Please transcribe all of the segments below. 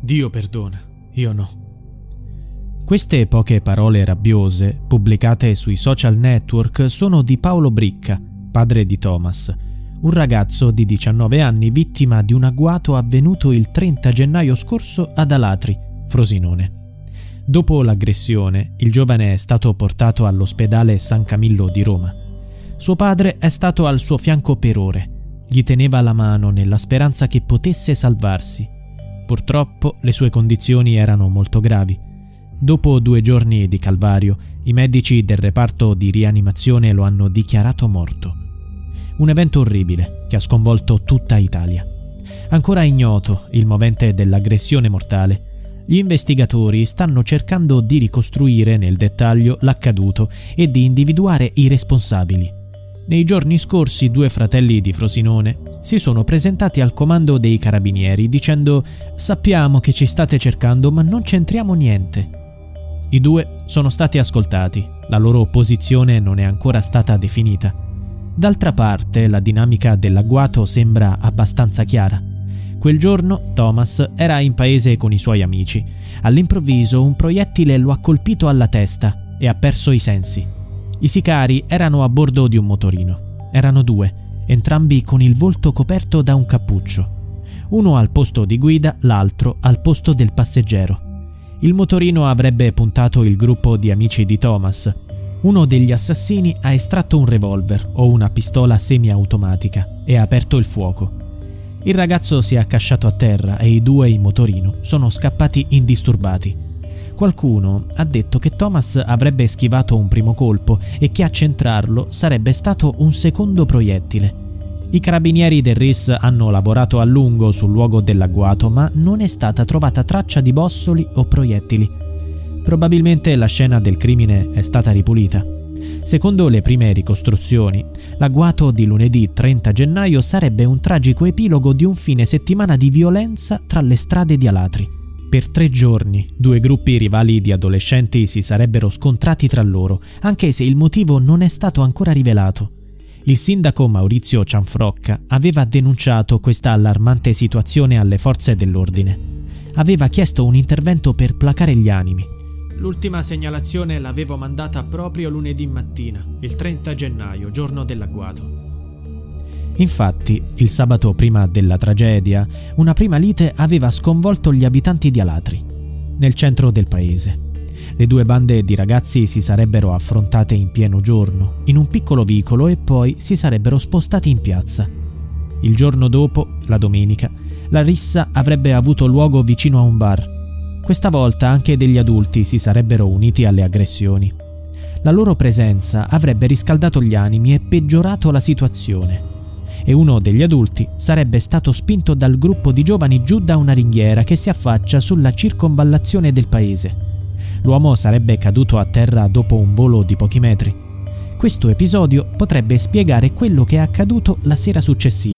Dio perdona, io no. Queste poche parole rabbiose, pubblicate sui social network, sono di Paolo Bricca, padre di Thomas, un ragazzo di 19 anni vittima di un agguato avvenuto il 30 gennaio scorso ad Alatri, Frosinone. Dopo l'aggressione, il giovane è stato portato all'ospedale San Camillo di Roma. Suo padre è stato al suo fianco per ore. Gli teneva la mano nella speranza che potesse salvarsi. Purtroppo le sue condizioni erano molto gravi Dopo due giorni di calvario, i medici del reparto di rianimazione lo hanno dichiarato morto. Un evento orribile che ha sconvolto tutta Italia. Ancora ignoto il movente dell'aggressione mortale, gli investigatori stanno cercando di ricostruire nel dettaglio l'accaduto e di individuare i responsabili. Nei giorni scorsi due fratelli di Frosinone si sono presentati al comando dei carabinieri dicendo sappiamo che ci state cercando ma non c'entriamo niente. I due sono stati ascoltati, la loro posizione non è ancora stata definita. D'altra parte, la dinamica dell'agguato sembra abbastanza chiara. Quel giorno Thomas era in paese con i suoi amici. All'improvviso un proiettile lo ha colpito alla testa e ha perso i sensi. I sicari erano a bordo di un motorino. Erano due, entrambi con il volto coperto da un cappuccio. Uno al posto di guida, l'altro al posto del passeggero. Il motorino avrebbe puntato il gruppo di amici di Thomas. Uno degli assassini ha estratto un revolver o una pistola semiautomatica e ha aperto il fuoco. Il ragazzo si è accasciato a terra e i due in motorino sono scappati indisturbati. Qualcuno ha detto che Thomas avrebbe schivato un primo colpo e che a centrarlo sarebbe stato un secondo proiettile. I carabinieri del RIS hanno lavorato a lungo sul luogo dell'agguato, ma non è stata trovata traccia di bossoli o proiettili. Probabilmente la scena del crimine è stata ripulita. Secondo le prime ricostruzioni, l'agguato di lunedì 30 gennaio sarebbe un tragico epilogo di un fine settimana di violenza tra le strade di Alatri. Per tre giorni due gruppi rivali di adolescenti si sarebbero scontrati tra loro, anche se il motivo non è stato ancora rivelato. Il sindaco Maurizio Cianfrocca aveva denunciato questa allarmante situazione alle forze dell'ordine. Aveva chiesto un intervento per placare gli animi. L'ultima segnalazione l'avevo mandata proprio lunedì mattina, il 30 gennaio, giorno dell'agguato. Infatti, il sabato prima della tragedia, una prima lite aveva sconvolto gli abitanti di Alatri, nel centro del paese. Le due bande di ragazzi si sarebbero affrontate in pieno giorno, in un piccolo vicolo e poi si sarebbero spostati in piazza. Il giorno dopo, la domenica, la rissa avrebbe avuto luogo vicino a un bar. Questa volta anche degli adulti si sarebbero uniti alle aggressioni. La loro presenza avrebbe riscaldato gli animi e peggiorato la situazione. E uno degli adulti sarebbe stato spinto dal gruppo di giovani giù da una ringhiera che si affaccia sulla circonvallazione del paese. L'uomo sarebbe caduto a terra dopo un volo di pochi metri. Questo episodio potrebbe spiegare quello che è accaduto la sera successiva.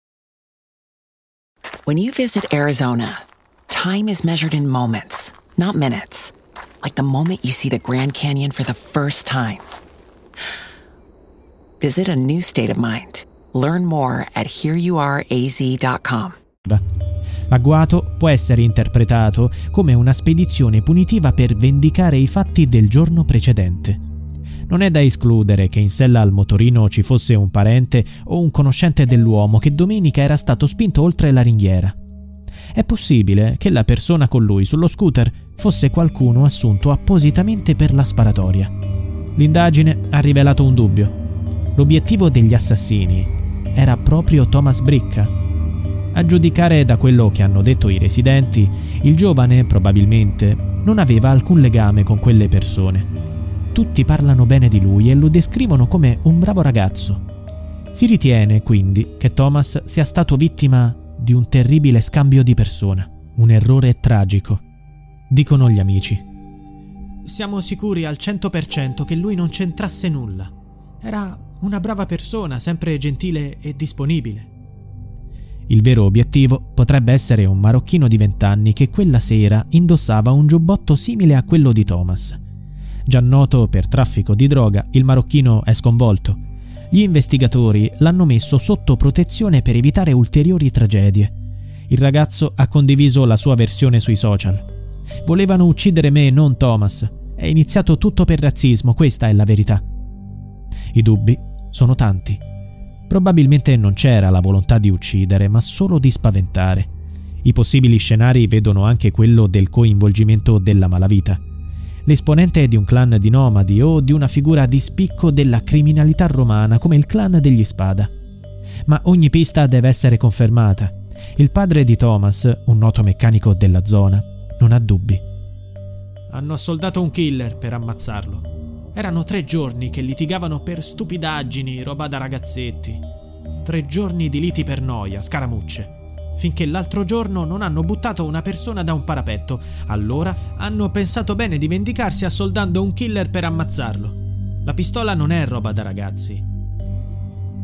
When you visit Arizona, time is measured in moments, not minutes. Like the moment you see the Grand Canyon for the first time. Visit a new state of mind. Learn more at hereyouareaz.com. L'agguato può essere interpretato come una spedizione punitiva per vendicare i fatti del giorno precedente. Non è da escludere che in sella al motorino ci fosse un parente o un conoscente dell'uomo che domenica era stato spinto oltre la ringhiera. È possibile che la persona con lui sullo scooter fosse qualcuno assunto appositamente per la sparatoria. L'indagine ha rivelato un dubbio. L'obiettivo degli assassini era proprio Thomas Bricca. A giudicare da quello che hanno detto i residenti, il giovane probabilmente non aveva alcun legame con quelle persone. Tutti parlano bene di lui e lo descrivono come un bravo ragazzo. Si ritiene quindi che Thomas sia stato vittima di un terribile scambio di persona, un errore tragico. Dicono gli amici. Siamo sicuri al 100% che lui non c'entrasse nulla. Era una brava persona, sempre gentile e disponibile. Il vero obiettivo potrebbe essere un marocchino di vent'anni che quella sera indossava un giubbotto simile a quello di Thomas. Già noto per traffico di droga, il marocchino è sconvolto. Gli investigatori l'hanno messo sotto protezione per evitare ulteriori tragedie. Il ragazzo ha condiviso la sua versione sui social. Volevano uccidere me, non Thomas. È iniziato tutto per razzismo, questa è la verità. I dubbi sono tanti. Probabilmente non c'era la volontà di uccidere, ma solo di spaventare. I possibili scenari vedono anche quello del coinvolgimento della malavita. L'esponente di un clan di nomadi o di una figura di spicco della criminalità romana come il clan degli Spada. Ma ogni pista deve essere confermata. Il padre di Thomas, un noto meccanico della zona, non ha dubbi. Hanno assoldato un killer per ammazzarlo. Erano tre giorni che litigavano per stupidaggini, roba da ragazzetti. Tre giorni di liti per noia, scaramucce. Finché l'altro giorno non hanno buttato una persona da un parapetto. Allora hanno pensato bene di vendicarsi assoldando un killer per ammazzarlo. La pistola non è roba da ragazzi.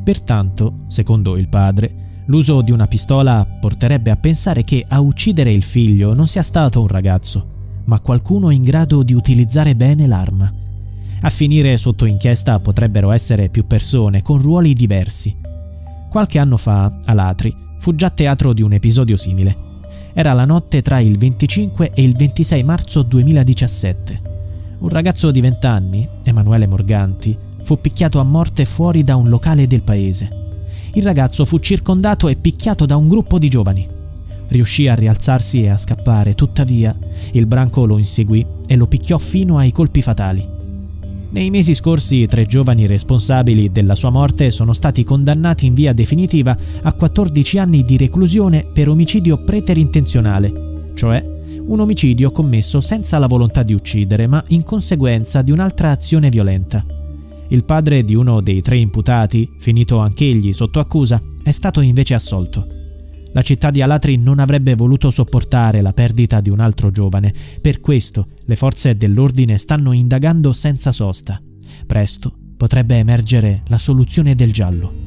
Pertanto, secondo il padre, l'uso di una pistola porterebbe a pensare che a uccidere il figlio non sia stato un ragazzo, ma qualcuno in grado di utilizzare bene l'arma. A finire sotto inchiesta potrebbero essere più persone con ruoli diversi. Qualche anno fa, a Latri, fu già teatro di un episodio simile. Era la notte tra il 25 e il 26 marzo 2017. Un ragazzo di 20 anni, Emanuele Morganti, fu picchiato a morte fuori da un locale del paese. Il ragazzo fu circondato e picchiato da un gruppo di giovani. Riuscì a rialzarsi e a scappare, tuttavia il branco lo inseguì e lo picchiò fino ai colpi fatali. Nei mesi scorsi tre giovani responsabili della sua morte sono stati condannati in via definitiva a 14 anni di reclusione per omicidio preterintenzionale, cioè un omicidio commesso senza la volontà di uccidere, ma in conseguenza di un'altra azione violenta. Il padre di uno dei tre imputati, finito anch'egli sotto accusa, è stato invece assolto. La città di Alatri non avrebbe voluto sopportare la perdita di un altro giovane, per questo le forze dell'ordine stanno indagando senza sosta. Presto potrebbe emergere la soluzione del giallo.